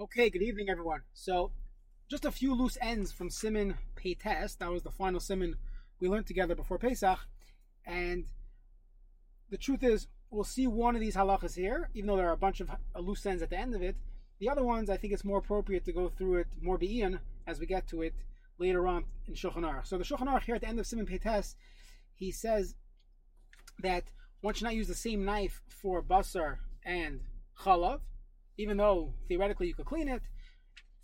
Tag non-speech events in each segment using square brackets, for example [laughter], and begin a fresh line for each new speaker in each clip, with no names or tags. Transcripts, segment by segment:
Okay, good evening, everyone. So, just a few loose ends from Simon Peites. That was the final Simon we learned together before Pesach. And the truth is, we'll see one of these halachas here, even though there are a bunch of loose ends at the end of it. The other ones, I think it's more appropriate to go through it more be'ian as we get to it later on in Shulchan Aruch. So the Shulchan Aruch here at the end of Simon Peites, he says that one should not use the same knife for basar and chalav, even though theoretically you could clean it.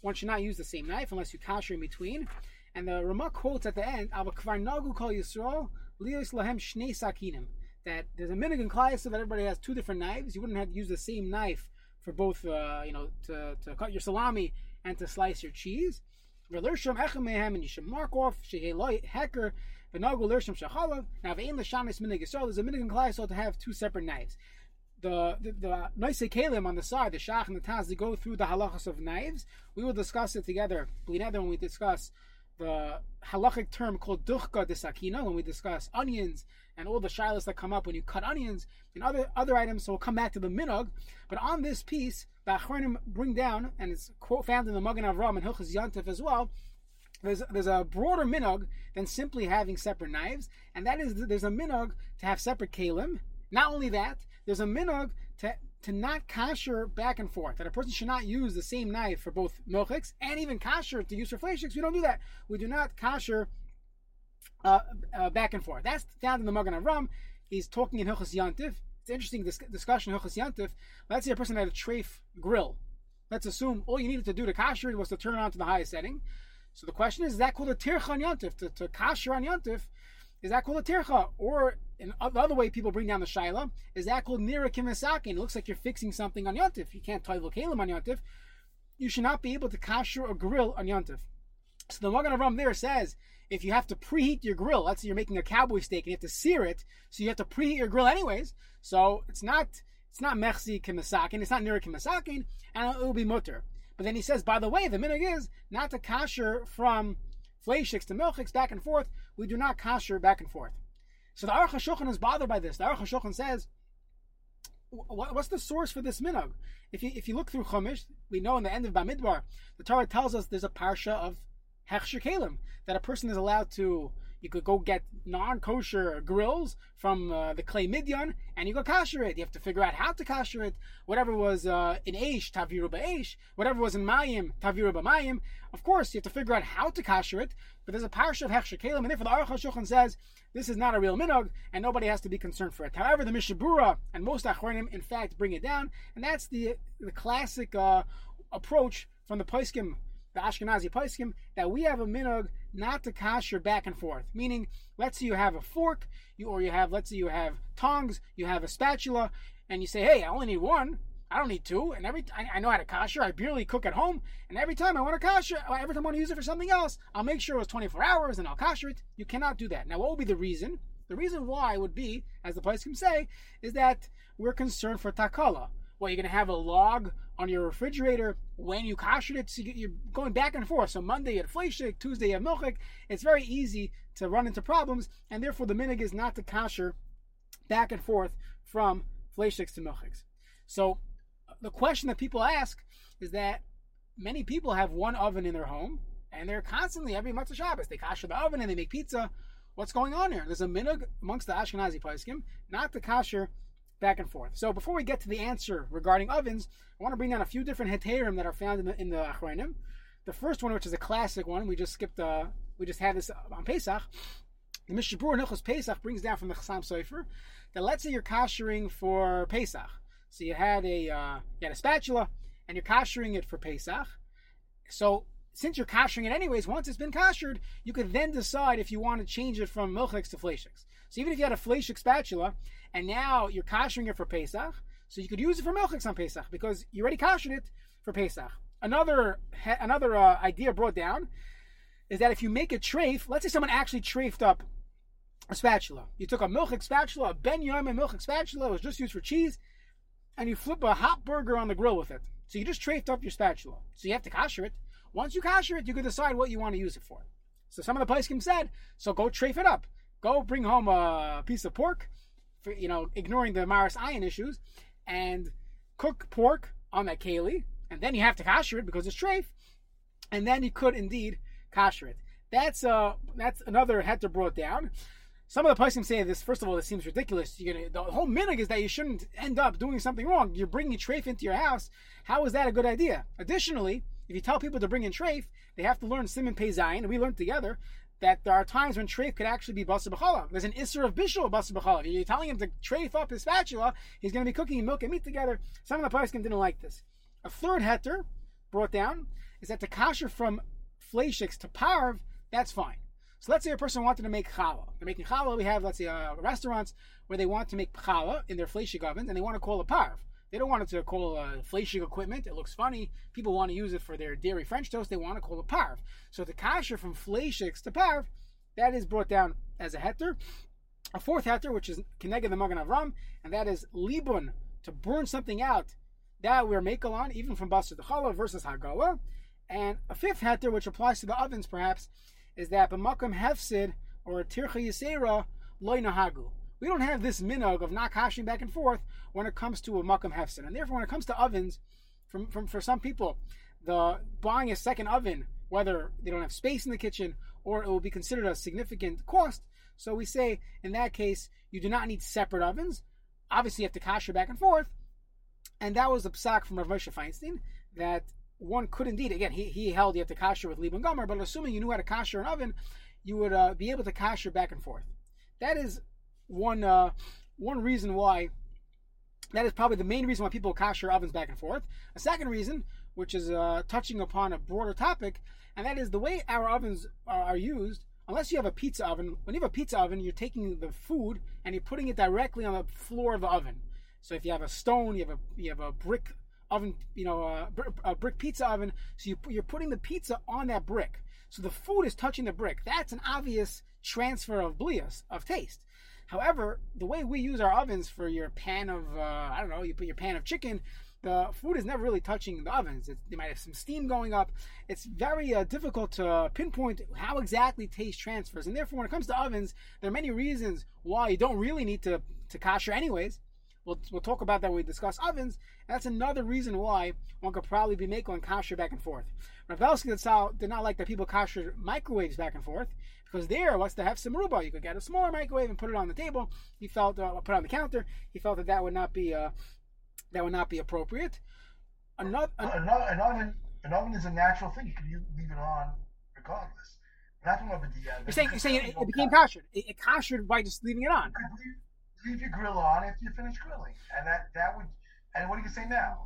One should not use the same knife unless you kasher in between. And the Ramah quotes at the end, "Ava kvar nagu kol Yisrael lios lahem shnei sakinim." That there's a minhag in Klai that everybody has two different knives. You wouldn't have to use the same knife for both, uh, you know, to, to cut your salami and to slice your cheese. And you should mark off hecker now, there's a minhag in Klai to have two separate knives the the, the nice kalim on the side, the shach and the taz, they go through the halachas of knives. We will discuss it together, when we discuss the halachic term called duchka de sakina, when we discuss onions and all the shilas that come up when you cut onions and other other items. So we'll come back to the minog. But on this piece, the achronim bring down, and it's quote found in the Magen Avram and Hilchas Yantif as well. There's, there's a broader minog than simply having separate knives, and that is there's a minog to have separate kalim. Not only that, there's a minog to to not kasher back and forth. That a person should not use the same knife for both milchiks and even kasher to use for fleishiks. We don't do that. We do not kasher uh, uh, back and forth. That's found in the Magen Avram. He's talking in Hilchas Yantiv. It's an interesting dis- discussion in Hilchas Yantiv. Let's say a person had a treif grill. Let's assume all you needed to do to kasher it was to turn on to the highest setting. So the question is, is that called a tircha on Yantiv? To, to kasher on Yantiv, is that called a tircha? Or and the other way people bring down the shaila is that called nira kimasakin. It looks like you're fixing something on yontif. You can't tie kalim on yontif. You should not be able to kasher a grill on yontif. So the Magen Avram there says if you have to preheat your grill, let's say you're making a cowboy steak and you have to sear it, so you have to preheat your grill anyways. So it's not it's not mechzi kimasakin, it's not nira kimasakin, and it will be mutter. But then he says, by the way, the minig is not to kasher from fleishiks to milchiks back and forth. We do not kasher back and forth. So the Aruch HaShulchan is bothered by this. The Aruch HaShulchan says, what's the source for this minog? If you, if you look through Chumash, we know in the end of Bamidbar, the Torah tells us there's a parsha of Hechsher Kalim, that a person is allowed to you could go get non-kosher grills from uh, the clay midyan, and you go kasher it. You have to figure out how to kasher it. Whatever was uh, in Aish, taviru ba'Aish. Whatever was in Mayim, taviru ba'Mayim. Of course, you have to figure out how to kasher it. But there's a parsha of Hechsher Kalim, and therefore the Aruch HaShulchan says this is not a real minog, and nobody has to be concerned for it. However, the Mishnah Berurah and most Achronim, in fact, bring it down, and that's the the classic uh, approach from the Paiskim, the Ashkenazi Paiskim, that we have a minog not to kasher back and forth. Meaning, let's say you have a fork, you or you have, let's say you have tongs, you have a spatula, and you say, hey, I only need one. I don't need two. And every I, I know how to kasher. I barely cook at home. And every time I want to kasher, uh, every time I want to use it for something else, I'll make sure it was 24 hours and I'll kasher it. You cannot do that. Now, what will be the reason? The reason why would be, as the can say, is that we're concerned for takala. Well, you're going to have a log on your refrigerator when you kasher it. So you're going back and forth. So Monday you have fleshik, Tuesday you have milchik. It's very easy to run into problems, and therefore the minig is not to kasher back and forth from fleshiks to milchiks. So uh, the question that people ask is that many people have one oven in their home, and they're constantly every of Shabbos they kasher the oven and they make pizza. What's going on here? There's a minig amongst the Ashkenazi poskim not to kasher back and forth. So before we get to the answer regarding ovens, I want to bring down a few different heterim that are found in the in the Achronim. The first one, which is a classic one, we just skipped. Uh, we just had this on Pesach. The Mishnah Berurah Hilchos Pesach brings down from the Chassam Sofer that let's say you're kashering for Pesach. So you had a uh, you had a spatula and you're koshering it for Pesach. So since you're koshering it anyways, once it's been koshered, you could then decide if you want to change it from milchiks to fleishiks. So even if you had a fleshik spatula and now you're koshering it for Pesach, so you could use it for milchiks on Pesach because you already koshered it for Pesach. Another another uh, idea brought down is that if you make a trafe, let's say someone actually treifed up a spatula. You took a milchik spatula, a ben yom milchik spatula, it was just used for cheese and you flip a hot burger on the grill with it. So you just trafed up your spatula. So you have to kosher it. Once you kosher it, you can decide what you want to use it for. So some of the poskim said, so go trafe it up. Go bring home a piece of pork, for, you know, ignoring the Maris ayin issues, and cook pork on that keli. and then you have to kasher it because it's treif, and then you could indeed kasher it. That's uh that's another heter brought down. Some of the poskim say this. First of all, this seems ridiculous. You're gonna the whole minig is that you shouldn't end up doing something wrong. You're bringing treif into your house. How is that a good idea? Additionally, if you tell people to bring in treif, they have to learn simon pei zayin, and we learned together that there are times when treif could actually be basa b'chalav. There's an isser of bishul basa b'chalav. You're telling him to treif up his spatula, he's going to be cooking milk and meat together. Some of the poskim didn't like this. A third heter brought down is that the kasher from fleishiks to parv, that's fine. So let's say a person wanted to make challah. They're making challah. We have, let's say, uh, restaurants where they want to make challah in their fleshik ovens and they want to call a parv. They don't want it to call uh, a fleshik equipment. It looks funny. People want to use it for their dairy French toast. They want to call a parv. So the kasher from fleshiks to parv, that is brought down as a heter. A fourth heter, which is Keneged the Magen Avram, and that is libun, to burn something out. That we're makel on, even from Basar the Challah versus Hagala. And a fifth heter, which applies to the ovens perhaps, is that b'makom hefsid or tircha yisera loy nahagu. We don't have this minog of not kashing back and forth when it comes to a makom hefsid, and therefore when it comes to ovens, from, from for some people, the buying a second oven, whether they don't have space in the kitchen or it will be considered a significant cost. So we say in that case you do not need separate ovens. Obviously, you have to kasher back and forth, and that was the psak from Rav Moshe Feinstein that one could indeed, again, he, he held you have to kasher with libun gamur, but assuming you knew how to kasher an oven, you would uh, be able to kasher back and forth. That is one uh, one reason why. That is probably the main reason why people kasher ovens back and forth. A second reason, which is uh, touching upon a broader topic, and that is the way our ovens are, are used. Unless you have a pizza oven, when you have a pizza oven, you're taking the food and you're putting it directly on the floor of the oven. So if you have a stone, you have a you have a brick oven, you know, a, a brick pizza oven. So you, you're putting the pizza on that brick. So the food is touching the brick. That's an obvious transfer of blias, of taste. However, the way we use our ovens for your pan of, uh, I don't know, you put your pan of chicken, the food is never really touching the ovens. It, they might have some steam going up. It's very uh, difficult to pinpoint how exactly taste transfers. And therefore, when it comes to ovens, there are many reasons why you don't really need to, to kasher anyways. We'll, we'll talk about that when we discuss ovens. That's another reason why one could probably be making kasher back and forth. Rav Belsky did not like that people kasher microwaves back and forth because there, what's to have some ruba? You could get a smaller microwave and put it on the table. He felt, uh, put it on the counter. He felt that that would not be, uh, that would not be appropriate.
Another, an, an, oven, an oven is a natural thing. You can leave it on regardless. Not
about the, uh, you're saying, you're saying it, it became kasher. It, it kashered by just leaving it on Could
leave your grill on after you finish grilling, and that that would. And what do you say now?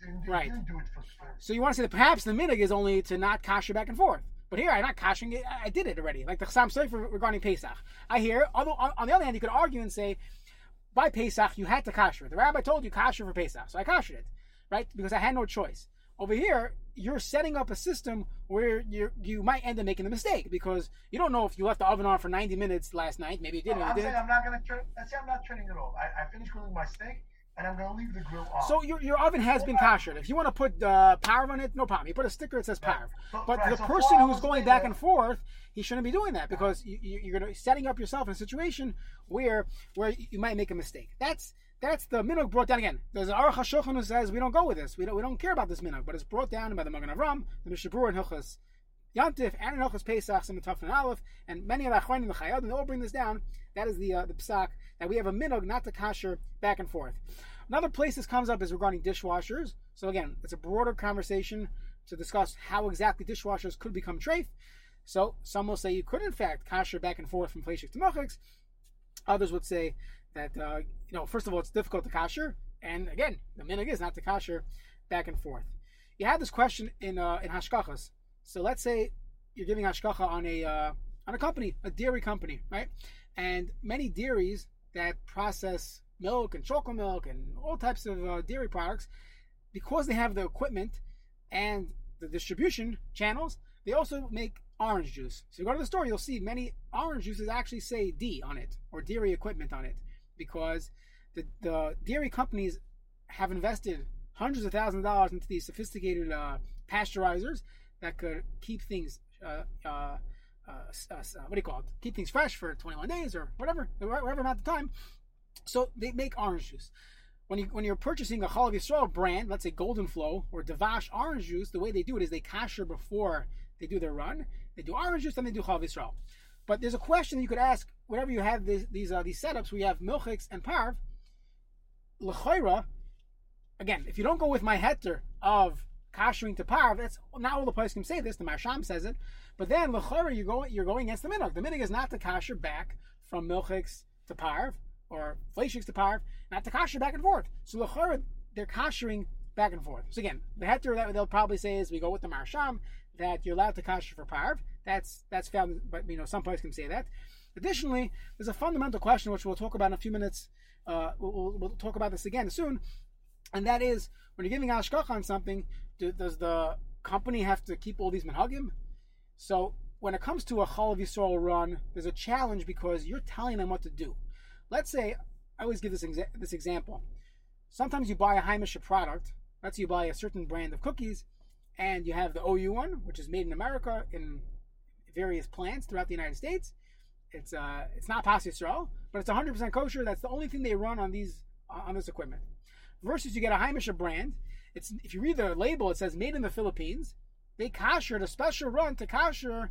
You didn't,
right.
Didn't do it for, for,
So you want to say that perhaps the minig is only to not kasher back and forth. But here I'm not kashing it. I did it already. Like the Chassam Sofer regarding Pesach. I hear. Although on the other hand, you could argue and say, by Pesach you had to kasher. The rabbi told you kasher for Pesach, so I kashered it, right? Because I had no choice. Over here, you're setting up a system where you you might end up making a mistake because you don't know if you left the oven on for 90 minutes last night. Maybe you didn't.
No, I'm saying I'm not going to turn. Let's say I'm not turning it off. I, I finished grilling my steak and I'm going to leave the grill on.
So your, your oven has been kashered. If you want to put uh, parv on it, no problem. You put a sticker that says parv. But, but right, the so person who's going back and forth, he shouldn't be doing that because you, you're going to setting up yourself in a situation where where you might make a mistake. That's that's the minhag brought down again. There's an Aruch HaShulchan who says we don't go with this. We don't, we don't care about this minhag, but it's brought down by the Magen Avram, the Mishnah Berurah and Hilchas Yantif, and in Hilchas Pesach, and the Tafan Aleph, and many of the and the and they all bring this down. That is the uh, the psak that we have a minhag not to kasher back and forth. Another place this comes up is regarding dishwashers. So again, it's a broader conversation to discuss how exactly dishwashers could become treif. So some will say you could in fact kasher back and forth from Fleshik to Mochix. Others would say that uh, you know, first of all, it's difficult to kasher, and again, the minig is not to kasher back and forth. You had this question in uh, in hashkachas. So let's say you're giving hashkacha on a uh, on a company, a dairy company, right? And many dairies that process milk and chocolate milk and all types of uh, dairy products, because they have the equipment and the distribution channels, they also make orange juice. So you go to the store, you'll see many orange juices actually say D on it or dairy equipment on it because the, the dairy companies have invested hundreds of thousands of dollars into these sophisticated uh, pasteurizers that could keep things uh, uh, uh, uh what do you call it? Keep things fresh for 21 days or whatever, whatever amount of time. So they make orange juice. when you when you're purchasing a Chalav Yisrael brand, let's say Golden Flow or Davash orange juice, the way they do it is they kasher before they do their run. They do orange juice, then they do Chalav Yisrael. But there's a question you could ask whenever you have this, these uh, these setups. We have milchiks and parv. L'chayra, again, if you don't go with my heter of kashering to parv, that's not all the place can say this. The Maharsham says it, but then l'chayra you go you're going against the minog. The minog is not to kasher back from milchiks to parv or fleishiks to parv, not to kasher back and forth. So l'chayra they're kashering back and forth. So again, the heter that they'll probably say is we go with the Maharsham that you're allowed to kasher for parv. That's that's found, but you know some places can say that. Additionally, there's a fundamental question which we'll talk about in a few minutes. Uh, we'll, we'll, talk about this again soon, and that is when you're giving ashkach on something, do, does the company have to keep all these minhagim? So when it comes to a Chalav Yisrael run, there's a challenge because you're telling them what to do. Let's say I always give this exa- this example. Sometimes you buy a Heimisha product. Let's say you buy a certain brand of cookies, and you have the OU one, which is made in America in various plants throughout the United States. It's uh, it's not Pas Yisrael, but it's 100% kosher. That's the only thing they run on these on this equipment. Versus you get a Heimisha brand. It's if you read the label, it says made in the Philippines. They kashered a special run to kasher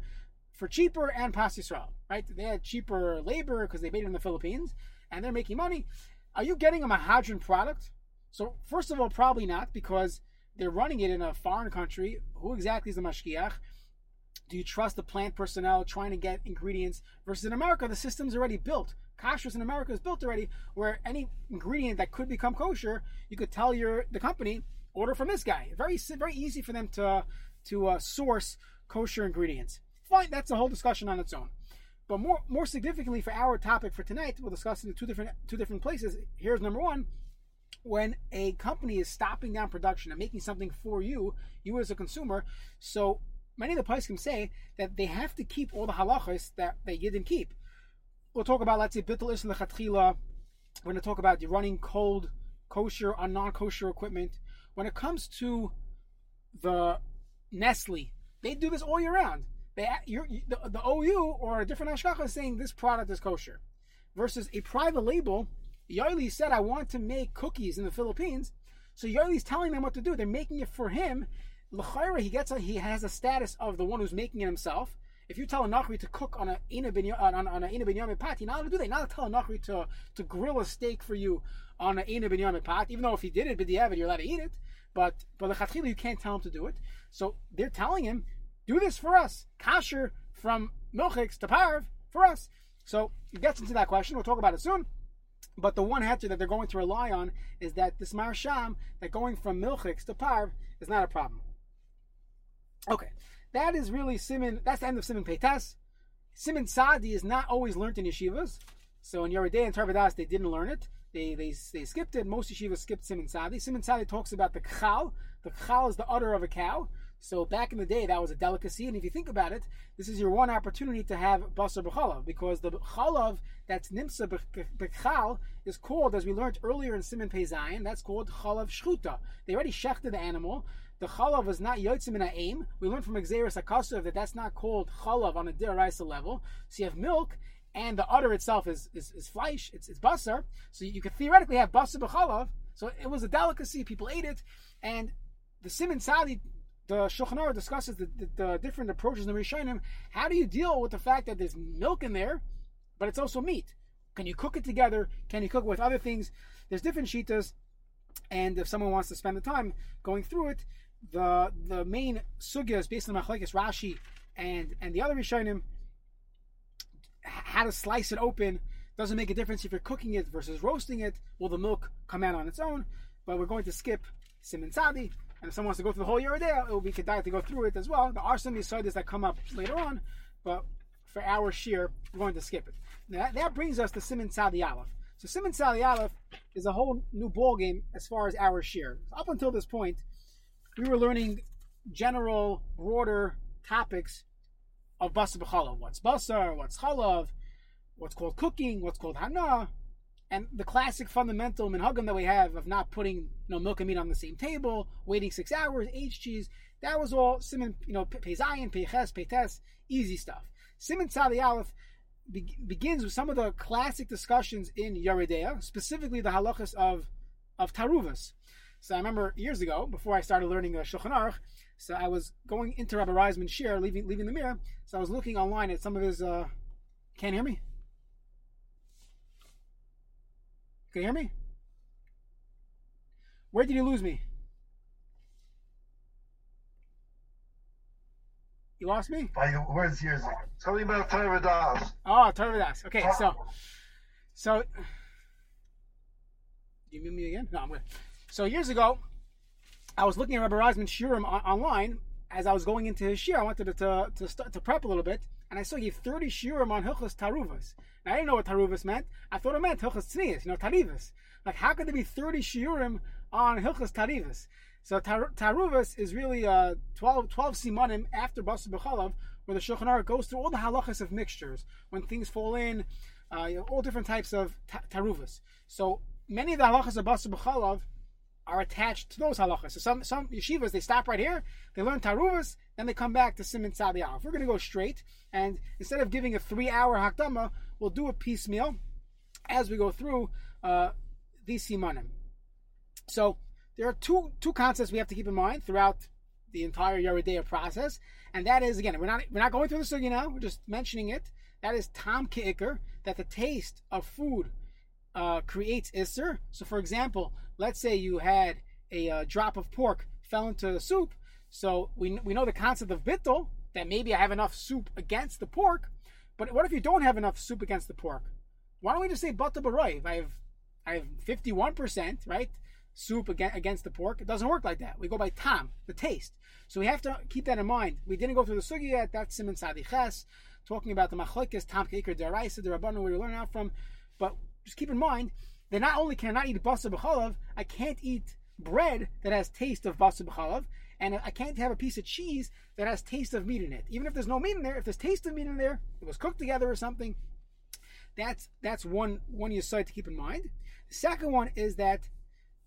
for cheaper and Pas Yisrael, right? They had cheaper labor because they made it in the Philippines, and they're making money. Are you getting a Mehadrin product? So first of all, probably not because they're running it in a foreign country. Who exactly is the mashkiach? Do you trust the plant personnel trying to get ingredients versus in America the system's already built. Kashrus in America is built already, where any ingredient that could become kosher, you could tell your the company order from this guy. Very very easy for them to to uh, source kosher ingredients. Fine, that's a whole discussion on its own. But more more significantly for our topic for tonight, we'll discuss in two different two different places. Here's number one: when a company is stopping down production and making something for you, you as a consumer. So many of the poskim say that they have to keep all the halachas that they didn't keep. We'll talk about let's say bittul is lechatchila. We're going to talk about running cold, kosher on non-kosher equipment. When it comes to the Nestle, they do this all year round. They the, the OU or a different hashgacha is saying this product is kosher, versus a private label. Yoeli said, "I want to make cookies in the Philippines." So Yoeli's telling them what to do. They're making it for him, L'chayra, he gets a, he has a status of the one who's making it himself. If you tell a nachri to cook on an ina binyamin pot, you're not going to do that. You're not tell a nachri to to grill a steak for you on an ina binyamin pot. Even though if he did it, b'diavad, you're allowed to eat it. But but the you can't tell him to do it. So they're telling him, do this for us, kasher from milchiks to parv for us. So it gets into that question. We'll talk about it soon. But the one heter that they're going to rely on is that this Maharsham, that going from milchiks to parv, is not a problem. Okay, that is really Simon. That's the end of Simon Peitas. Simon Sadi is not always learned in yeshivas. So in Yeridei and Tarvadas, they didn't learn it. They, they, they skipped it. Most yeshivas skipped Simon Sadi. Simon Sadi talks about the kchal. The kchal is the udder of a cow. So back in the day, that was a delicacy. And if you think about it, this is your one opportunity to have basar b'chalav because the chalav that's nimsa b'chal is called, as we learned earlier in Simon Pei Zayin, that's called chalav shchuta. They already shechted the animal the chalav is not yotzim in aim. We learned from Xeris Akasov that that's not called chalav on a diraisa level. So you have milk, and the udder itself is is, is flesh. It's it's basar. So you could theoretically have basar b'chalav. So it was a delicacy. People ate it, and the Simon Sadi, the Shulchan discusses the, the, the, different approaches in the Rishonim. How do you deal with the fact that there's milk in there, but it's also meat? Can you cook it together? Can you cook it with other things? There's different shitas, and if someone wants to spend the time going through it, the the main sugya is based on Machlekes Rashi and and the other Rishonim how to slice it open doesn't make a difference if you're cooking it versus roasting it. Will the milk come out on its own? But we're going to skip Simon Sadi, and if someone wants to go through the whole there, it will be kedai to go through it as well. There are some yisodas that come up later on, but for our shear, we're going to skip it. Now, that, that brings us to Simon Sadi Aleph. So Simon Sadi Aleph is a whole new ball game as far as our shear. Up until this point, we were learning general, broader topics of basar b'chalav. What's basar? What's chalav? What's called cooking? What's called hana? And the classic fundamental minhagim that we have of not putting you know milk and meat on the same table, waiting six hours, aged cheese. That was all simon, you know, pezayin, peches, petes, easy stuff. Simon Tzadi Aleph be- begins with some of the classic discussions in Yoreh De'ah, specifically the halachas of of taruvas. So I remember years ago, before I started learning uh, Shulchan Aruch, so I was going into Rabbi Reisman's shir, leaving leaving the mirror. So I was looking online at some of his. Uh, can't hear me. Can you hear me? Where did you lose me? You lost me?
By your words years ago. Something about Torah Das.
Oh, Torah Das. Okay, so, so, you mute me again? No, I'm good. So years ago, I was looking at Rabbi Reisman's shiurim on- online as I was going into his shir. I wanted to to, to, to prep a little bit, and I saw he gave 30 shiurim on Hilchas Taruvas. Now, I didn't know what Taruvas meant. I thought it meant Hilchas Tznius, you know, Tarivas. Like, how could there be 30 shiurim on Hilchas Tarivas? So tar- Taruvas is really uh, 12, 12 simanim after Basa B'chalav, where the Shulchan Aruch goes through all the halachas of mixtures, when things fall in, uh, you know, all different types of ta- Taruvas. So many of the halachas of Basa B'chalav are attached to those halachas. So some some yeshivas they stop right here, they learn taruvas, then they come back to Siman Tzadi Aleph. We're going to go straight, and instead of giving a three-hour hakdama, we'll do a piecemeal as we go through uh, these simanim. So there are two two concepts we have to keep in mind throughout the entire Yoreh De'ah process, and that is again we're not we're not going through the sugi now. We're just mentioning it. That is tam ki'ikr, that the taste of food uh, creates isser. So, for example, let's say you had a uh, drop of pork fell into the soup. So we, we know the concept of bittel that maybe I have enough soup against the pork. But what if you don't have enough soup against the pork? Why don't we just say bata baroiv? I have I have fifty one percent right soup against the pork. It doesn't work like that. We go by tam, the taste. So we have to keep that in mind. We didn't go through the sugi yet. That's Simon Sadiches, talking about the machlokes tam keikar deraisa the rabbanon where you learn out from. But just keep in mind that not only can I not eat basa b'chalav, I can't eat bread that has taste of basa b'chalav, and I can't have a piece of cheese that has taste of meat in it. Even if there's no meat in there, if there's taste of meat in there, it was cooked together or something. That's that's one one you to keep in mind. The second one is that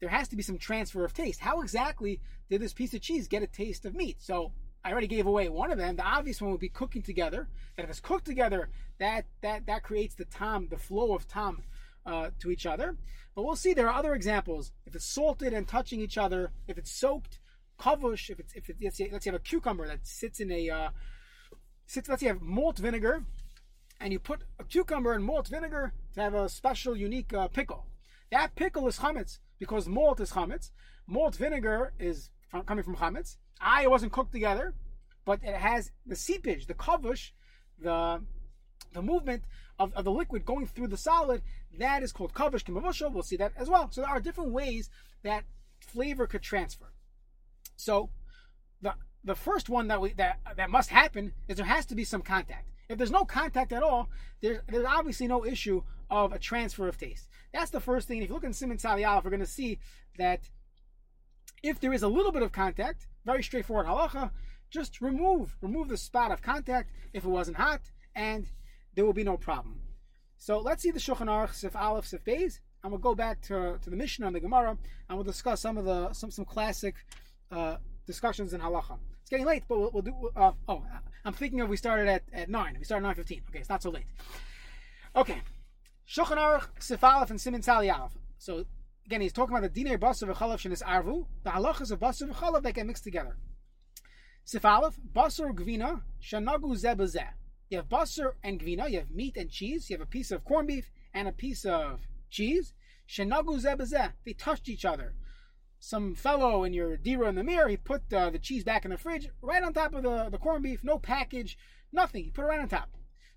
there has to be some transfer of taste. How exactly did this piece of cheese get a taste of meat? So I already gave away one of them. The obvious one would be cooking together. That if it's cooked together, that that that creates the tom, the flow of tom uh, to each other. But we'll see there are other examples. If it's salted and touching each other, if it's soaked, kavush, if it's if it, let's say let's say you have a cucumber that sits in a uh, sits let's say you have malt vinegar, and you put a cucumber and malt vinegar to have a special unique uh, pickle. That pickle is chametz because malt is chametz. Malt vinegar is from, coming from chametz. I wasn't cooked together, but it has the seepage, the kavush, the the movement of, of the liquid going through the solid, that is called kavish kimavusha. We'll see that as well. So there are different ways that flavor could transfer. So the the first one that we that that must happen is there has to be some contact. If there's no contact at all, there's there's obviously no issue of a transfer of taste. That's the first thing. If you look in Simon Saliyalef, we're going to see that if there is a little bit of contact, very straightforward halacha, just remove remove the spot of contact if it wasn't hot, and there will be no problem. So let's see the Shulchan Aruch Sif Aleph Sif Beis, and we'll go back to, to the Mishnah and the Gemara, and we'll discuss some of the some some classic uh, discussions in halacha. It's getting late, but we'll, we'll do. Uh, oh, I'm thinking of we started at, at nine. We started nine fifteen. Okay, it's not so late. Okay, Shulchan Aruch Sif Aleph and Simin Sali Aleph. So again, he's talking about the dinei basav v'chalav shenis arvu, the halachas of basav v'chalav that get mixed together. Sif Aleph, basar gvina shanagu zebazeh. You have basar and gvina, you have meat and cheese, you have a piece of corned beef and a piece of cheese. Shenagu zebazeh, they touched each other. Some fellow in your dira in the mirror, he put uh, the cheese back in the fridge, right on top of the, the corned beef, no package, nothing. He put it right on top.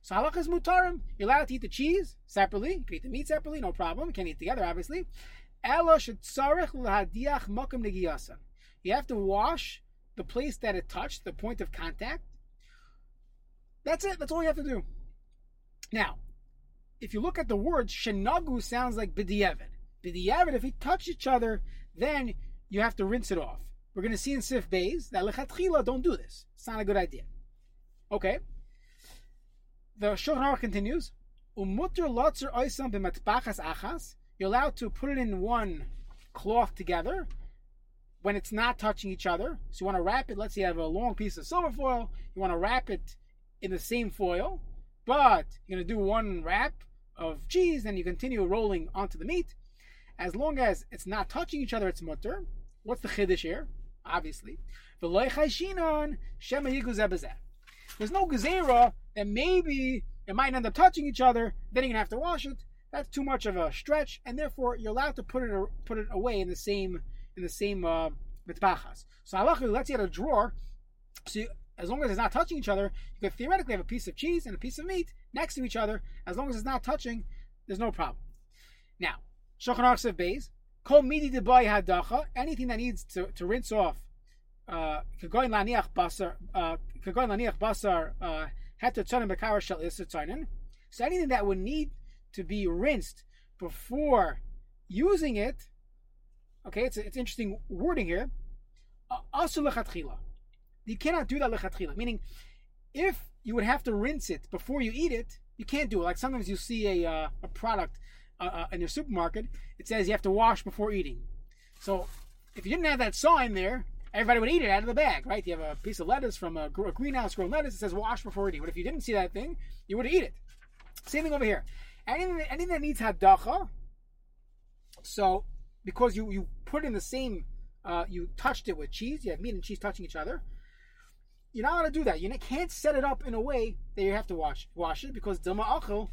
So halachas mutarim, you're allowed to eat the cheese separately, you can eat the meat separately, no problem. You can eat together, obviously. You have to wash the place that it touched, the point of contact. That's it. That's all you have to do. Now, if you look at the words, shenagu sounds like b'di'evid. B'di'evid, if we touch each other, then you have to rinse it off. We're going to see in Sif Beis that lechatchila don't do this. It's not a good idea. Okay. The Shulchan continues. You're allowed to put it in one cloth together when it's not touching each other. So you want to wrap it. Let's say you have a long piece of silver foil. You want to wrap it in the same foil, but you're going to do one wrap of cheese, and you continue rolling onto the meat. as long as it's not touching each other, it's mutter. What's the chiddush here? Obviously, There's no gezerah that maybe it might end up touching each other. Then you're gonna have to wash it. That's too much of a stretch, and therefore you're allowed to put it put it away in the same in the same uh, mitbachas. So let's get a drawer. So you, as long as it's not touching each other, you could theoretically have a piece of cheese and a piece of meat next to each other. As long as it's not touching, there's no problem. Now, Shulchan Aruch Beis, Kol Midi Debay Hadacha, anything that needs to, to rinse off, uh, Kagoin Laniach Basar, uh, Kagoin Laniach Basar, uh, Heter Tzonim Shel Isser So anything that would need to be rinsed before using it, okay, it's, it's interesting wording here, Asu Lechatchila. You cannot do that Lechatchila, meaning if you would have to rinse it before you eat it, you can't do it. Like sometimes you see a, uh, a product uh, uh, in your supermarket, it says you have to wash before eating. So if you didn't have that sign there, everybody would eat it out of the bag, right? You have a piece of lettuce from a, greenhouse grown lettuce, it says wash before eating. But if you didn't see that thing, you would eat it. Same thing over here. Anything, anything that needs hadacha, so because you, you put in the same, uh, you touched it with cheese, you have meat and cheese touching each other, you're not allowed to do that. You can't set it up in a way that you have to wash wash it because dilma achel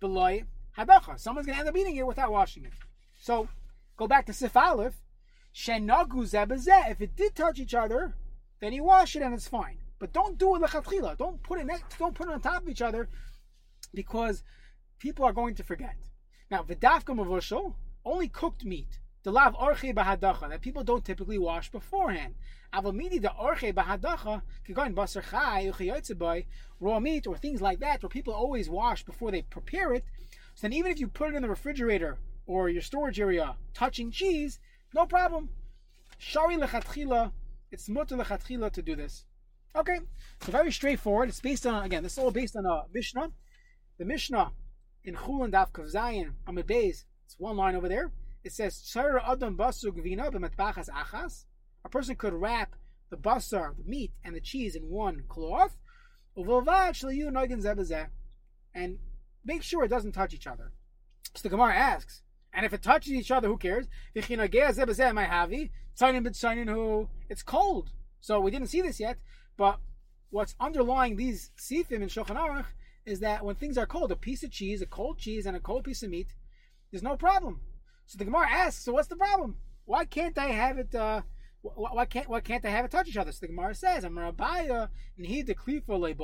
beloy hadacha. Someone's gonna end up eating it without washing it. So go back to Sif Aleph. Shenagu zebazeh. If it did touch each other, then you wash it and it's fine. But don't do it lechatchila. Don't put it next. Don't put it on top of each other, because people are going to forget. Now v'dafka mavushal only cooked meat. The lav orche bahadacha that people don't typically wash beforehand. Avamidi the orche bahadacha kigon basar chai raw meat or things like that where people always wash before they prepare it. So then even if you put it in the refrigerator or your storage area touching cheese, no problem. Shari lechatchila, it's mutter lechatchila to do this. Okay, so very straightforward. It's based on again. This is all based on a Mishnah. The Mishnah in Chulin Daf Kav Zayin Amid Beis. It's one line over there. It says Adam Gvina Achas. A person could wrap the basar, the meat, and the cheese in one cloth. And make sure it doesn't touch each other. So the Gemara asks, and if it touches each other, who cares? It's cold. So we didn't see this yet, but what's underlying these sifim in Shulchan Aruch is that when things are cold, a piece of cheese, a cold cheese, and a cold piece of meat, there's no problem. So the Gemara asks, so what's the problem? Why can't I have it? Uh, why can't why can't they have it touch each other? So the Gemara says, "I'm Rabbiya and he declare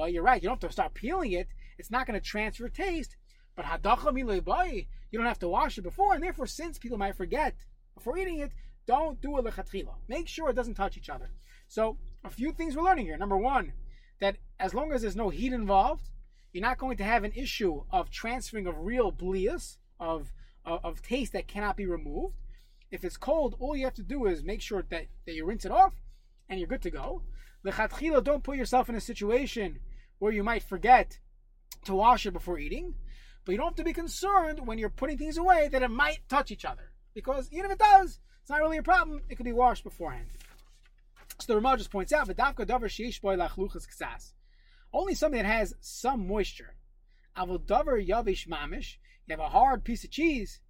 You're right. You don't have to start peeling it. It's not going to transfer taste. But hadacha you don't have to wash it before, and therefore, since people might forget before eating it, don't do a lechatchila. Make sure it doesn't touch each other. So, a few things we're learning here. Number one, that as long as there's no heat involved, you're not going to have an issue of transferring of real blias of, of, taste that cannot be removed. If it's cold, all you have to do is make sure that, that you rinse it off and you're good to go. Lechatchila, don't put yourself in a situation where you might forget to wash it before eating. But you don't have to be concerned when you're putting things away that it might touch each other. Because even if it does, it's not really a problem. It could be washed beforehand. So the Ramah just points out, only something that has some moisture. Avodavar yavish mamish. You have a hard piece of cheese,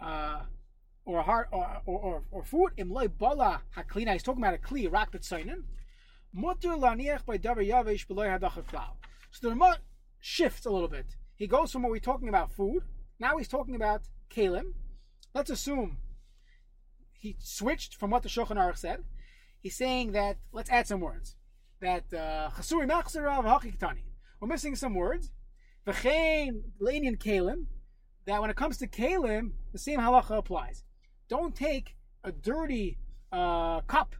uh, or a heart or or, or, food imloy bala haklina. He's talking about a kli rak betzoinen. Mutter laniach by davar yavish So the Ramah shifts a little bit. He goes from what we're talking about food. Now he's talking about kalim. Let's assume he switched from what the Shulchan Aruch said. He's saying that let's add some words. That uh, chasuri uh, We're missing some words. V'chein lanian kalim. That when it comes to kalim, the same halacha applies. Don't take a dirty uh, cup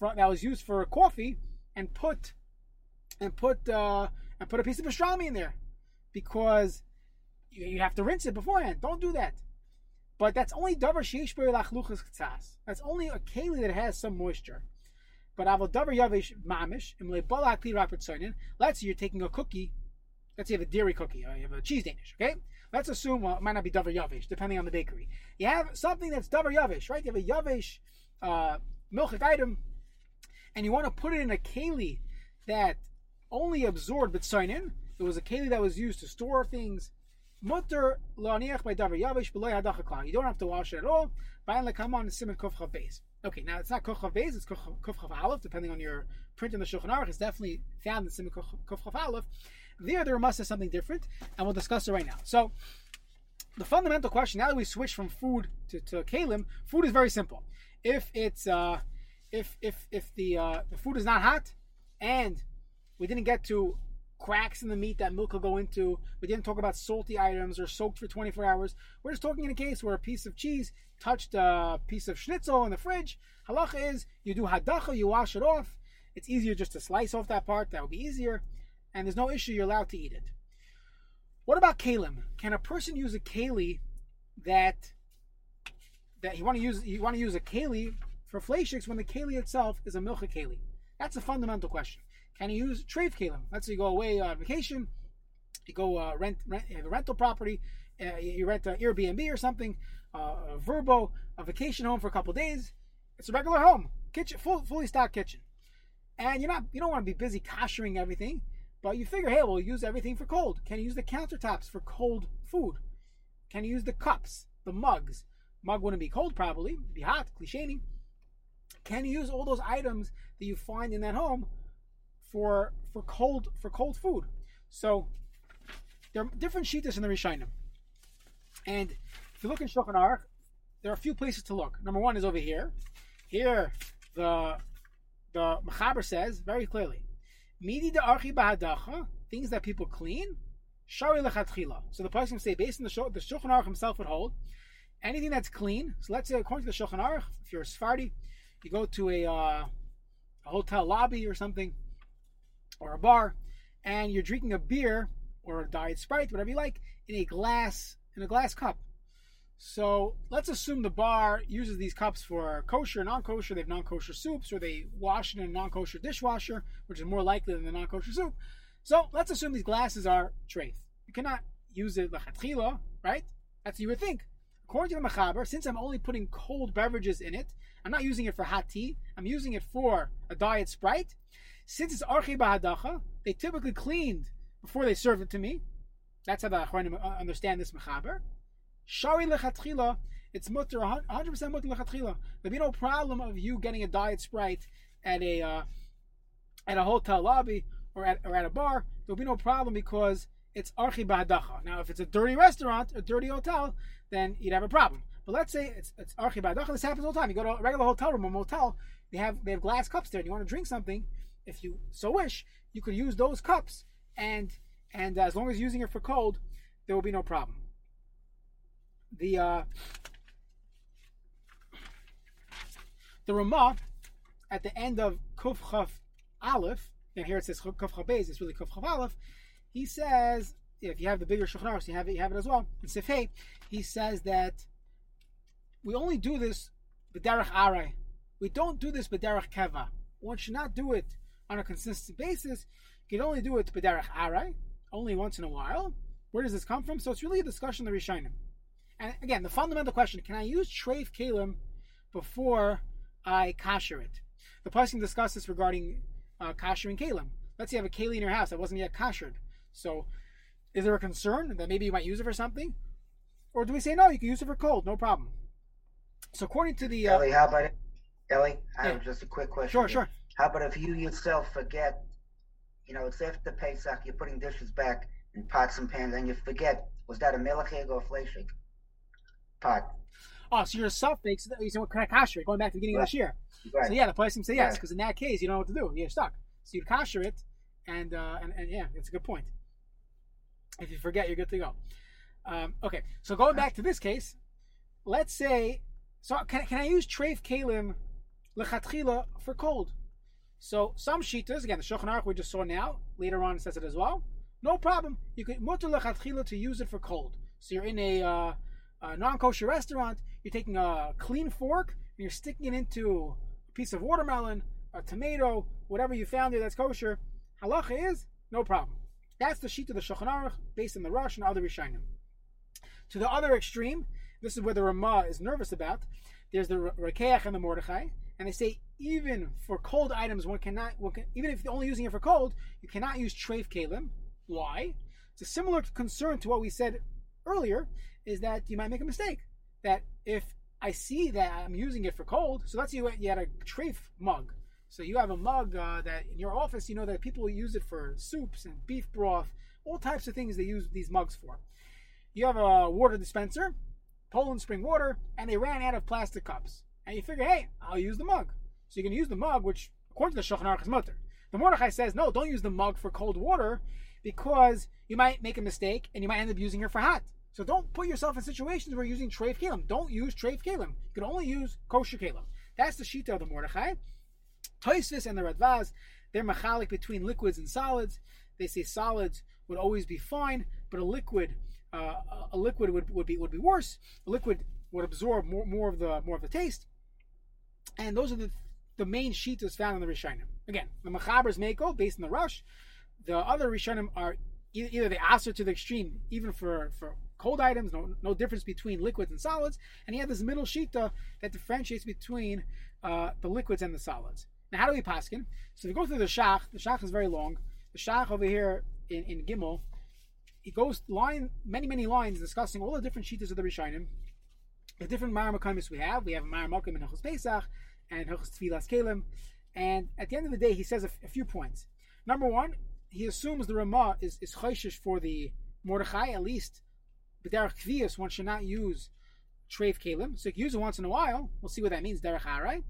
that was used for coffee and put and put uh, and put a piece of pastrami in there because you, you, have to rinse it beforehand. Don't do that. But that's only davar sheish lachluchas ktsas. That's only a keli that has some moisture. But avol davar yavish mamish imle balak li Let's say you're taking a cookie. Let's say you have a dairy cookie. Or you have a cheese Danish. Okay. Let's assume well, it might not be davar yavish, depending on the bakery. You have something that's davar yavish, right? You have a yavish uh, milchik item, and you want to put it in a keli that only absorbed bitzoinin. It was a keli that was used to store things mutter laniach by davar yavish beloy hadachakla. You don't have to wash it at all. Bayan lekama on the simon kuf chav beis. Okay, now it's not kuf chav beis, it's kuf chav aleph, depending on your print in the Shulchan Aruch. It's definitely found in simon kuf chav aleph. There, the Ramah says something different, and we'll discuss it right now. So, the fundamental question now that we switch from food to, to kalim, food is very simple. If it's uh, if if if the uh, the food is not hot, and we didn't get to cracks in the meat that milk will go into. We didn't talk about salty items or soaked for 24 hours. We're just talking in a case where a piece of cheese touched a piece of schnitzel in the fridge. Halacha is you do hadacha, you wash it off. It's easier just to slice off that part. That would be easier. And there's no issue. You're allowed to eat it. What about kalim? Can a person use a keli that that you want to use? You want to use a keli for fleishiks when the keli itself is a milcha keli? That's a fundamental question. Can you use treif kalim? Let's say you go away on vacation, you go uh, rent, rent a rental property, uh, you rent an Airbnb or something, uh, a Vrbo, a vacation home for a couple days. It's a regular home, kitchen, full, fully stocked kitchen, and you're not you don't want to be busy koshering everything, but you figure, hey, we'll use everything for cold. Can you use the countertops for cold food? Can you use the cups, the mugs? Mug wouldn't be cold probably, It'd be hot, cliche. Can you use all those items that you find in that home for for cold for cold food. So there are different shitas in the Rishonim. And if you look in Shulchan Aruch, there are a few places to look. Number one is over here. Here, the the Mechaber says very clearly, "Midi de archi bahadacha," things that people clean, shari lechatchila. So the person say, based on the the Shulchan Aruch himself would hold, anything that's clean. So let's say, according to the Shulchan Aruch, if you're a Sephardi, you go to a, uh, a hotel lobby or something, or a bar, and you're drinking a beer or a diet sprite, whatever you like, in a glass in a glass cup. So let's assume the bar uses these cups for kosher, non-kosher. They have non-kosher soups, or they wash it in a non-kosher dishwasher, which is more likely than the non-kosher soup. So let's assume these glasses are treif. You cannot use it lechatchila, right? That's what you would think. According to the Mechaber, since I'm only putting cold beverages in it, I'm not using it for hot tea. I'm using it for a diet sprite. Since it's archi bahadacha, they typically cleaned before they served it to me. That's how the Achronim uh, understand this mechaber. Shari lechatchila, it's mutter, 100% mutter lechatchila. There'll be no problem of you getting a diet sprite at a uh, at a hotel lobby or at, or at a bar. There'll be no problem because it's archi bahadacha. Now, if it's a dirty restaurant, a dirty hotel, then you'd have a problem. But let's say it's it's archi bahadacha. This happens all the time. You go to a regular hotel room, a motel, they have they have glass cups there, and you want to drink something if you so wish, you could use those cups, and and as long as you're using it for cold, there will be no problem. The uh, the Ramah at the end of Kuf Chaf Aleph, and here it says Kuf Chaf Beis, it's really Kuf Chaf Aleph. He says, if you have the bigger Shulchan you have it, you have it as well. In Sifhei, he says that we only do this b'derech aray. We don't do this b'derech keva. One should not do it on a consistent basis. You can only do it b'derech aray, only once in a while. Where does this come from? So it's really a discussion of the Rishonim. And again, the fundamental question: Can I use treif kalim before I kasher it? The person discussed this regarding uh, kashering kalim. Let's say you have a keli in your house that wasn't yet kashered. So, is there a concern that maybe you might use it for something, or do we say no? You can use it for cold, no problem. So, according to the
uh, Ellie, how about it? Ellie, I yeah. have just a quick question.
Sure, here. sure.
How about if you yourself forget, you know, it's after Pesach, you're putting dishes back in pots and pans, and you forget, was that a melachig or a fleshig
Oh, so you're a suffix. You said, what kind of kasher? Going back to the beginning right. of this year. Right. So yeah, the person say yes, because right. in that case, you don't know what to do. You're stuck. So you kasher it, and, uh, and and yeah, it's a good point. If you forget, you're good to go. Um, okay, so going back to this case, let's say, so can, can I use treif kalim lechatchila for cold? So some shitas, again, the Shulchan Aruch we just saw now, later on it says it as well. No problem. You could mutter lechatchila to use it for cold. So you're in a, uh, a non-kosher restaurant, you're taking a clean fork and you're sticking it into a piece of watermelon, a tomato, whatever you found there that's kosher. Halacha is no problem. That's the sheet of the Shulchan Aruch based on the Rosh and other Rishonim. To the other extreme, this is where the Ramah is nervous about. There's the Rokeach and the Mordechai, and they say even for cold items, one cannot, one can, even if you're only using it for cold, you cannot use treif kalim. Why? It's a similar concern to what we said earlier is that you might make a mistake. That if I see that I'm using it for cold, so let's say you, had a treif mug. So you have a mug uh, that in your office, you know that people use it for soups and beef broth, all types of things they use these mugs for. You have a water dispenser, Poland Spring Water, and they ran out of plastic cups. And you figure, hey, I'll use the mug. So you can use the mug, which according to the Shulchan Aruch mutter. The Mordechai says, no, don't use the mug for cold water because you might make a mistake and you might end up using it for hot. So don't put yourself in situations where you're using treif kalim. Don't use treif kalim. You can only use kosher kalim. That's the shita of the Mordechai. Toisvis and the Radvaz, they're machalik between liquids and solids. They say solids would always be fine, but a liquid, uh, a liquid would, would be would be worse. A liquid would absorb more, more of the more of the taste. And those are the the main shitas found in the Rishonim. Again, the Mechaber's Mako, based on the Rosh. The other Rishonim are either they answer to the extreme, even for, for cold items, no, no difference between liquids and solids. And he had this middle shita that differentiates between uh, the liquids and the solids. Now, how do we paskin? So if we go through the shach. The shach is very long. The shach over here in, in Gimel, it goes line many many lines discussing all the different shitas of the Rishonim, the different Maramakamis we have. We have Maramakim in Hilchos Pesach and Hilchos Tevilas Kalim. And at the end of the day, he says a, f- a few points. Number one, he assumes the Ramah is, is chayshish for the Mordechai, at least. But Derech Kvias, one should not use Treif Kalim. So you can use it once in a while. We'll see what that means, Derech Harai.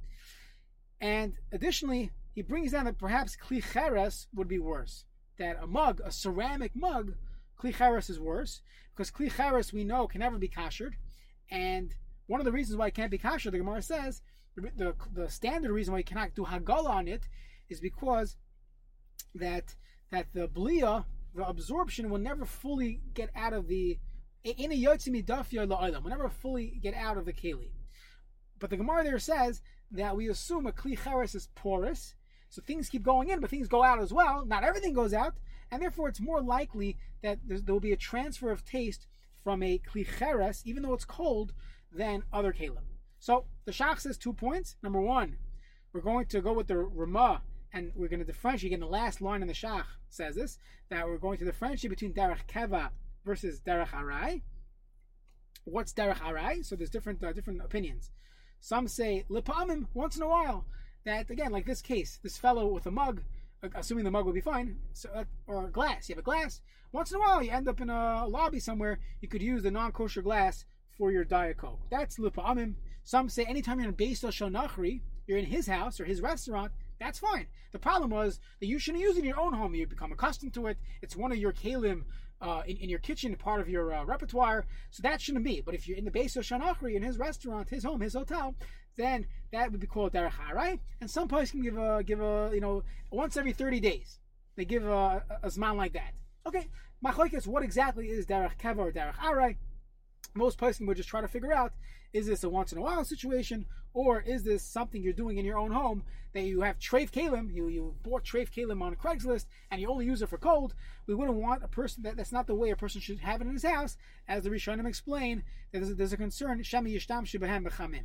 And additionally, he brings down that perhaps Kli Cheres would be worse. That a mug, a ceramic mug, Kli Cheres is worse. Because Kli Cheres, we know, can never be kashered. And one of the reasons why it can't be kasher, the Gemara says, the, the, the standard reason why you cannot do Hagala on it is because that that the blia, the absorption, will never fully get out of the in a yotzimi dafya la'olam, will never fully get out of the keli. But the Gemara there says that we assume a kli cheres is porous, so things keep going in, but things go out as well. Not everything goes out, and therefore it's more likely that there will be a transfer of taste from a kli cheres, even though it's cold, than other kalim. So the Shach says two points. Number one, we're going to go with the Ramah and we're going to differentiate. Again, the last line in the Shach says this that we're going to differentiate between Derech Keva versus Derech Arai. What's Derech Arai? So there's different uh, different opinions. Some say Lipamim once in a while. That again, like this case, this fellow with a mug, assuming the mug will be fine, so, uh, or glass. You have a glass. Once in a while, you end up in a lobby somewhere. You could use the non-kosher glass for your diet coke. That's Lipamim. Some say anytime you're in Beis Shonachri, you're in his house or his restaurant, that's fine. The problem was that you shouldn't use it in your own home. You become accustomed to it. It's one of your kalim uh, in, in, your kitchen, part of your uh, repertoire. So that shouldn't be. But if you're in the base of Shanachri, in his restaurant, his home, his hotel, then that would be called derech right? And some places can give a give a you know once every thirty days they give a, a, a zman like that. Okay, machlokes, what exactly is derech keva or derech arai? Most places would just try to figure out is this a once in a while situation or is this something you're doing in your own home that you have treif kalim, you, you bought treif kalim on Craigslist and you only use it for cold? We wouldn't want a person that that's not the way a person should have it in his house, as the Rishonim explain. There's a, there's a concern shami yishtam shibahem b'chamim.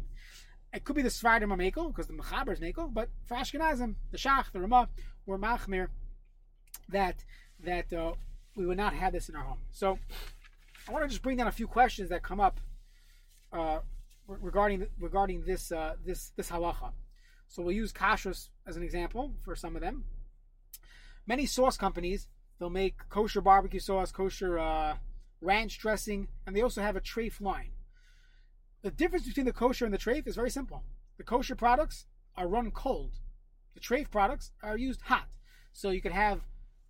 It could be the Svardim or Mekel, because the Mechaber is Mekel, but for Ashkenazim, the Shach, the Ramah, were Machmir, that that uh, we would not have this in our home. So I want to just bring down a few questions that come up uh, regarding regarding this uh, this this halacha. So we'll use kashrus as an example for some of them. Many sauce companies they'll make kosher barbecue sauce, kosher uh, ranch dressing, and they also have a treif line. The difference between the kosher and the treif is very simple. The kosher products are run cold. The treif products are used hot. So you could have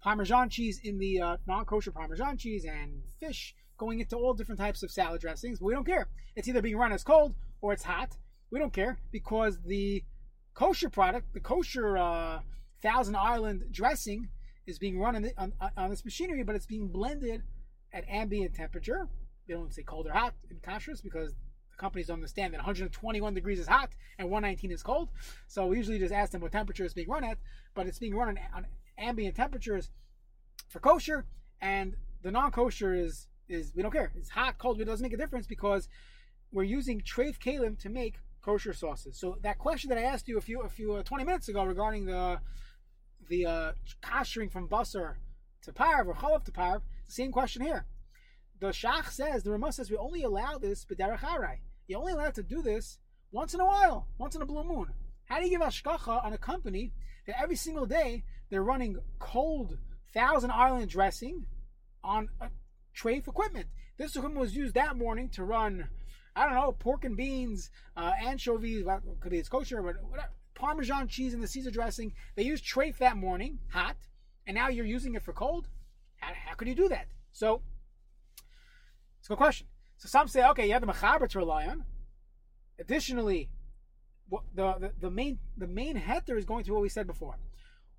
Parmesan cheese in the uh, non-kosher Parmesan cheese and fish going into all different types of salad dressings. We don't care. It's either being run as cold or it's hot. We don't care because the kosher product, the kosher uh, Thousand Island dressing, is being run the, on, on, this machinery, but it's being blended at ambient temperature. They don't say cold or hot in kashrus because the companies don't understand that 121 degrees is hot and 119 is cold. So we usually just ask them what temperature it's being run at, but it's being run on, on ambient temperatures for kosher, and the non-kosher is is we don't care. It's hot, cold. It doesn't make a difference because we're using treif kalim to make kosher sauces. So that question that I asked you a few a few uh, 20 minutes ago regarding the the uh, koshering from basar to parv or chalav to parv, same question here. the Shach says, the Ramah says, we only allow this b'derech harai. You only allowed to do this once in a while, once in a blue moon. How do you give ashkacha on a company that every single day they're running cold Thousand Island dressing on a treif equipment? This equipment was used that morning to run, I don't know, pork and beans, uh, anchovies, well, could be it's kosher, but whatever, Parmesan cheese and the Caesar dressing. They used treif that morning, hot, and now you're using it for cold. How, how could you do that? So, it's a good question. So some say, okay, you have the mechaber to rely on. Additionally, the, the, the main the main heter is going to what we said before.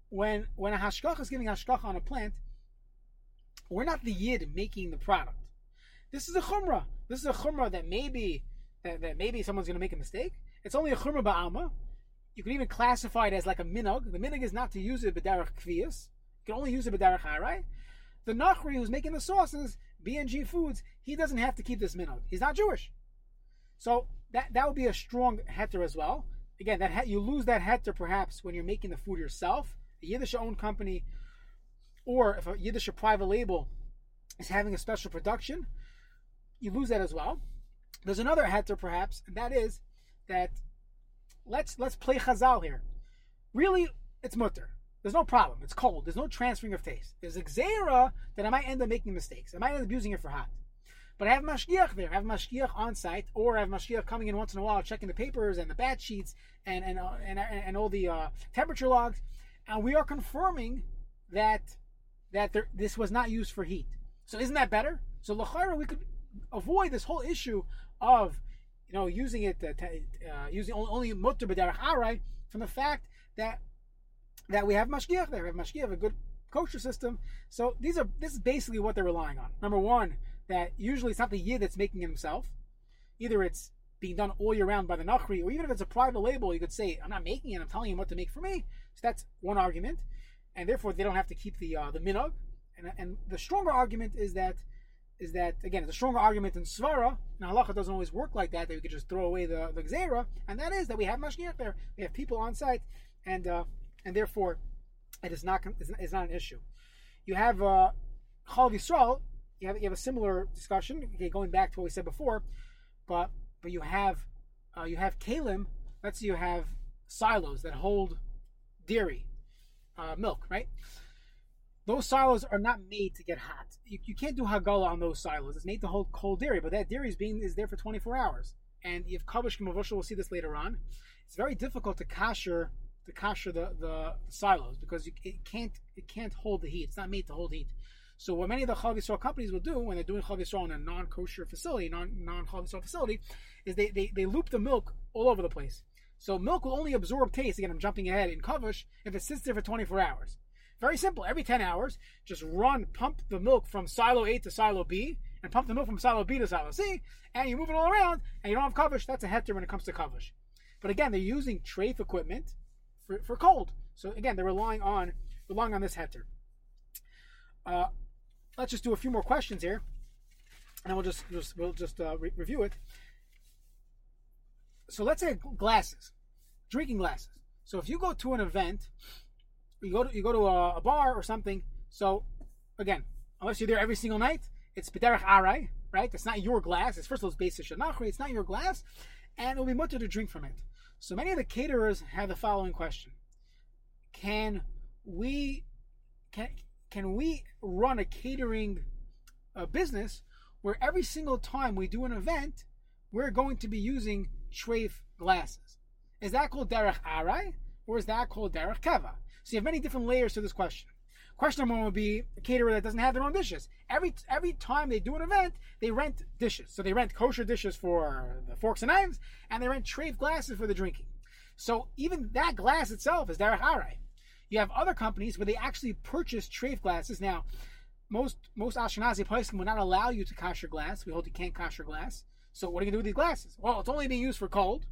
When when a hashkach is giving hashkach on a plant, we're not the yid making the product. This is a chumrah. This is a chumrah that maybe that, that maybe someone's going to make a mistake. It's only a chumrah ba'alma. You can even classify it as like a minog. The minog is not to use it b'darach kviyas. You can only use it b'darach harai. The nachri who's making the sauces, B&G Foods, he doesn't have to keep this minog. He's not Jewish. So that that would be a strong heter as well. Again, that you lose that heter perhaps when you're making the food yourself, a Yiddish owned company, or if a Yiddish or private label is having a special production, you lose that as well. There's another heter perhaps, and that is that let's let's play Chazal here. Really, it's mutter. There's no problem. It's cold. There's no transferring of taste. There's a xera that I might end up making mistakes. I might end up using it for hot. But I have mashgiach there. I have mashgiach on site, or I have mashgiach coming in once in a while, checking the papers and the batch sheets and and uh, and, and, all the uh, temperature logs, and we are confirming that that there, this was not used for heat. So isn't that better? So lachara we could avoid this whole issue of you know using it uh, uh, using only mutter b'derech arai from the fact that that we have mashgiach there, we have mashgiach, a good kosher system. So these are this is basically what they're relying on. Number one, that usually it's not the yid that's making it himself. Either it's being done all year round by the Nachri, or even if it's a private label, you could say, I'm not making it, I'm telling you what to make for me. So that's one argument. And therefore they don't have to keep the uh, the minog. And, and the stronger argument is that is that again a stronger argument in Svara. Now halacha doesn't always work like that, that we could just throw away the, the Xera, and that is that we have Mashgiach there. We have people on site, and uh, and therefore it is not it's not an issue. You have uh Chal Yisrael, you have you have a similar discussion. Okay, going back to what we said before, but but you have uh, you have kalim. Let's say you have silos that hold dairy, uh, milk, right? Those silos are not made to get hot. You, you can't do hagala on those silos. It's made to hold cold dairy, but that dairy is being is there for 24 hours. And if kavush k'mevushal, we'll see this later on. It's very difficult to kasher to kasher the, the silos because you, it can't it can't hold the heat. It's not made to hold heat. So what many of the Yisrael companies will do when they're doing Yisrael in a non-kosher facility, non non facility, is they, they they loop the milk all over the place. So milk will only absorb taste. Again, I'm jumping ahead in Kavush if it sits there for 24 hours. Very simple. Every 10 hours, just run, pump the milk from silo A to silo B, and pump the milk from silo B to silo C, and you move it all around, and you don't have Kavush. That's a heter when it comes to Kavush. But again, they're using treif equipment for, for cold. So again, they're relying on relying on this heter. Uh, let's just do a few more questions here, and we'll just, just we'll just uh, re- review it. So let's say glasses, drinking glasses. So if you go to an event, you go to you go to a, a bar or something. So again, unless you're there every single night, it's b'derech arai, right? It's not your glass. It's first of all, it's based shanachri. It's not your glass, and it will be mutter to drink from it. So many of the caterers have the following question: Can we can can we run a catering uh, business where every single time we do an event, we're going to be using treif glasses? Is that called derech arai or is that called derech keva? So you have many different layers to this question. Question number one would be a caterer that doesn't have their own dishes. Every every time they do an event, they rent dishes. So they rent kosher dishes for the forks and knives, and they rent treif glasses for the drinking. So even that glass itself is derech arai. You have other companies where they actually purchase treif glasses. Now, most most Ashkenazi places will not allow you to kosher glass. We hold you can't kosher glass. So what are you gonna do with these glasses? Well, it's only being used for cold.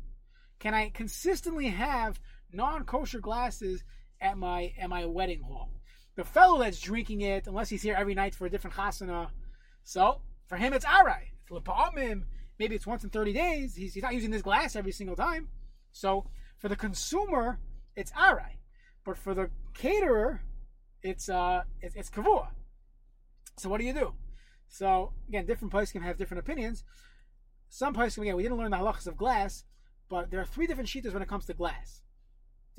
Can I consistently have non-kosher glasses at my at my wedding hall? The fellow that's drinking it, unless he's here every night for a different chasana, so for him it's alright. Maybe it's once in 30 days. He's, he's not using this glass every single time. So for the consumer, it's alright. But for the caterer, it's uh it's, it's kavua. So what do you do? So again, different poskim have different opinions. Some poskim again, we didn't learn the halachas of glass, but there are three different shitas when it comes to glass.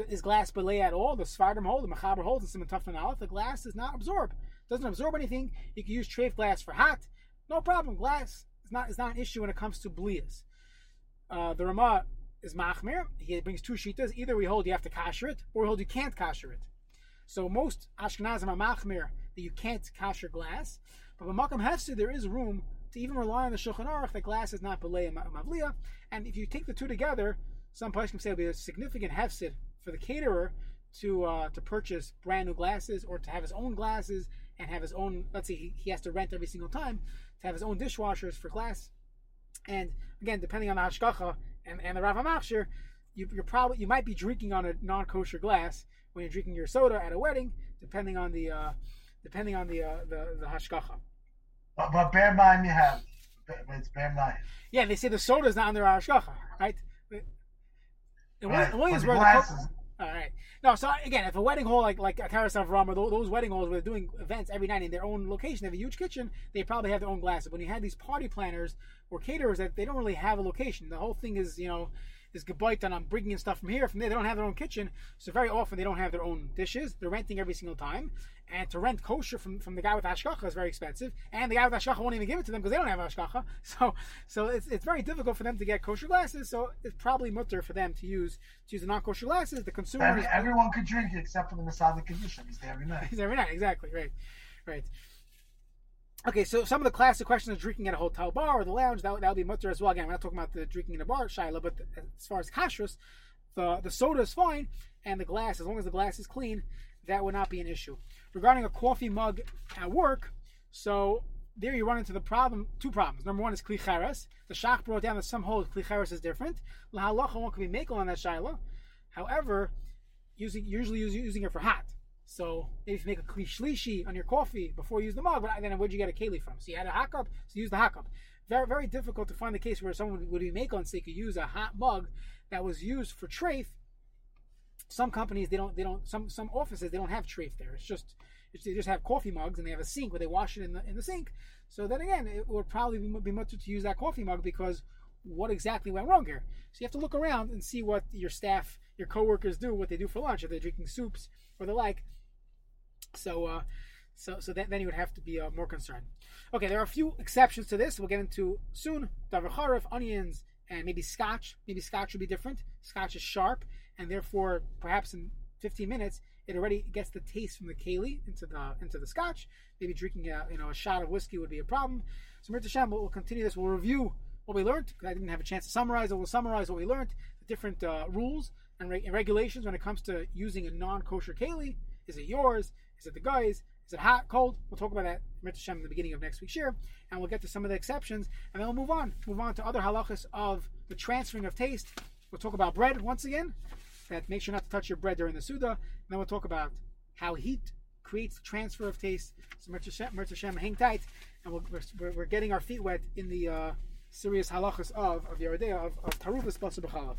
Is glass belay at all? The Svardim hold, the Mechaber hold, and Siman Aleph. The glass does not absorb. Doesn't absorb anything. You can use treif glass for hot. No problem. Glass is not is not an issue when it comes to blias. Uh, the Ramah is machmir. He brings two shitas. Either we hold you have to kasher it, or we hold you can't kasher it. So most Ashkenazim are machmir that you can't kasher glass. But Makam Hefsid, there is room to even rely on the Shulchan Aruch that glass is not belay and mavliya. And if you take the two together, some can say it'll be a significant Hefsid for the caterer to uh, to purchase brand new glasses or to have his own glasses and have his own. Let's say he, has to rent every single time to have his own dishwashers for glass. And again, depending on the hashkacha and, and the Rav HaMachshir, you, you're probably you might be drinking on a non-kosher glass when you're drinking your soda at a wedding, depending on the uh, depending on the uh, the, the hashkacha.
But, but bear in mind you have it's bear in mind.
Yeah, they say the soda is not under our hashkacha, right?
And right. Williams, the glasses,
all right. No, so again, if a wedding hall like like Terrace of Rama, those wedding halls were doing events every night in their own location, they have a huge kitchen. They probably have their own glasses. When you had these party planners or caterers that they don't really have a location, the whole thing is you know is gebayt and I'm bringing in stuff from here, from there. They don't have their own kitchen, so very often they don't have their own dishes. They're renting every single time, and to rent kosher from, from the guy with hashkacha is very expensive, and the guy with hashkacha won't even give it to them because they don't have hashkacha. [laughs] So so it's, it's very difficult for them to get kosher glasses. So it's probably mutter for them to use to use the non kosher glasses. The consumer
every, everyone could drink it except for the Masada condition. He's there every night.
He's every night, exactly right, right. Okay, so some of the classic questions of drinking at a hotel bar or the lounge, that, that would be mutter as well. Again, we're not talking about the drinking in a bar, Shiloh, but the, as far as kashrus, the, the soda is fine, and the glass, as long as the glass is clean, that would not be an issue. Regarding a coffee mug at work, so there you run into the problem, two problems. Number one is klicheres. The shach brought down that some hold klicheres is different. Lahalacha one could be makel on that Shiloh. However, using usually using it for hot. So maybe if you make a kli shlishi on your coffee before you use the mug, but then where'd you get a keli from? So you had a hakup, so use the hakup. Very, very difficult to find the case where someone would be make on say could use a hot mug that was used for trafe. Some companies they don't they don't some some offices they don't have trafe there. It's just it's, they just have coffee mugs and they have a sink where they wash it in the in the sink. So then again, it would probably be, be much to use that coffee mug because what exactly went wrong here? So you have to look around and see what your staff, your coworkers do, what they do for lunch, if they're drinking soups or the like. So, uh, so, so then you would have to be uh, more concerned. Okay, there are a few exceptions to this. We'll get into soon. Davar onions, and maybe scotch. Maybe scotch would be different. Scotch is sharp, and therefore, perhaps in 15 minutes, it already gets the taste from the keli into the into the scotch. Maybe drinking a you know a shot of whiskey would be a problem. So Mirta Shem, we'll, continue this. We'll review what we learned because I didn't have a chance to summarize. We'll summarize what we learned, the different uh, rules and, re- and, regulations when it comes to using a non-kosher keli. Is it yours? Is it the guys? Is it hot, cold? We'll talk about that in the beginning of next week's year, and we'll get to some of the exceptions, and then we'll move on. Move on to other halachas of the transferring of taste. We'll talk about bread once again. That make sure not to touch your bread during the Suda. And then we'll talk about how heat creates transfer of taste. So Mirza Shem, hang tight, and we we are we're, getting our feet wet in the uh, serious halachas of of Yoreh De'ah of, of Tarufas Basar.